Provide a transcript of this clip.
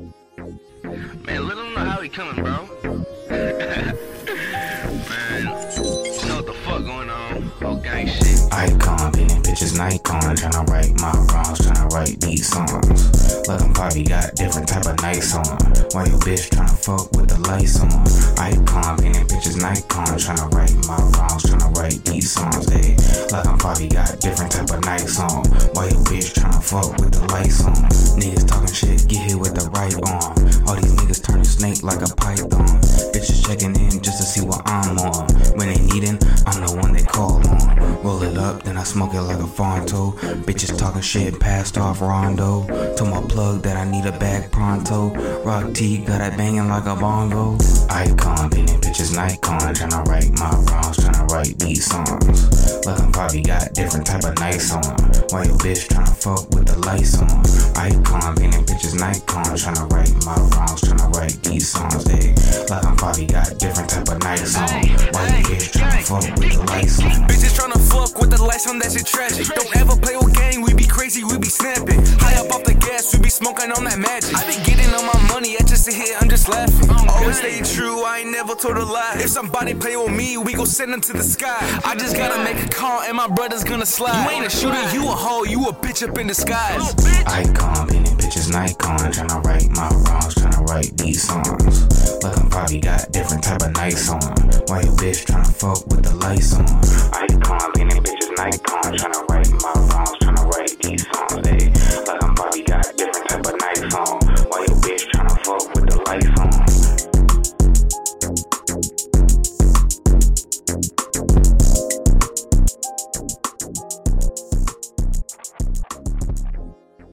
Man, let him know how he coming, bro. Man, you know what the fuck going on? Oh, gang shit. Icon, beating bitches Nikes on, tryna write my wrongs, tryna write these songs. Let them probably got different type of nights on. Why your bitch tryna fuck with the lights on? Icon, beating bitches Nikes on, tryna write my wrongs, tryna write these songs. Eh? They let them probably got different type of nights on. Why your bitch tryna fuck with the lights on? Niggas right. All these niggas turning snake like a python. Bitches checking in just to see what I'm on. When they needin', I'm the one they call on. Roll it up, then I smoke it like a Fonto. Bitches talking shit, passed off Rondo. Told my plug that I need a bag pronto. Rock T got it banging like a bongo. Icon, beating bitches Nikes on. Tryna write my wrongs, tryna write these songs. Them probably got different type of nights on. Why your bitch tryna fuck with the lights on? Icon, beating bitches Nikes on. Tryna write my wrongs, tryna write these songs. They let them probably got different type of nights on. Why your bitch tryna fuck with the lights on? Bitches tryna fuck with the lights on, that shit tragic. Don't ever play with gang, we be crazy, we be snapping. High up off the gas, we be smoking on that magic. I be getting on my money, I just sit here, I'm just laughing. Always stay true, I ain't never told a lie. If somebody play with me, we gon' send them to the sky. I just gotta make a call and my brother's gonna slide. You ain't a shooter, you a hoe, you a bitch up in disguise. Icon, Nikes on, tryna write my wrongs, tryna write these songs. Them probably got different type of nights on. Why your bitch tryna fuck with the lights on? Icon, beating bitches Nikes on, tryna write my wrongs, tryna write these songs.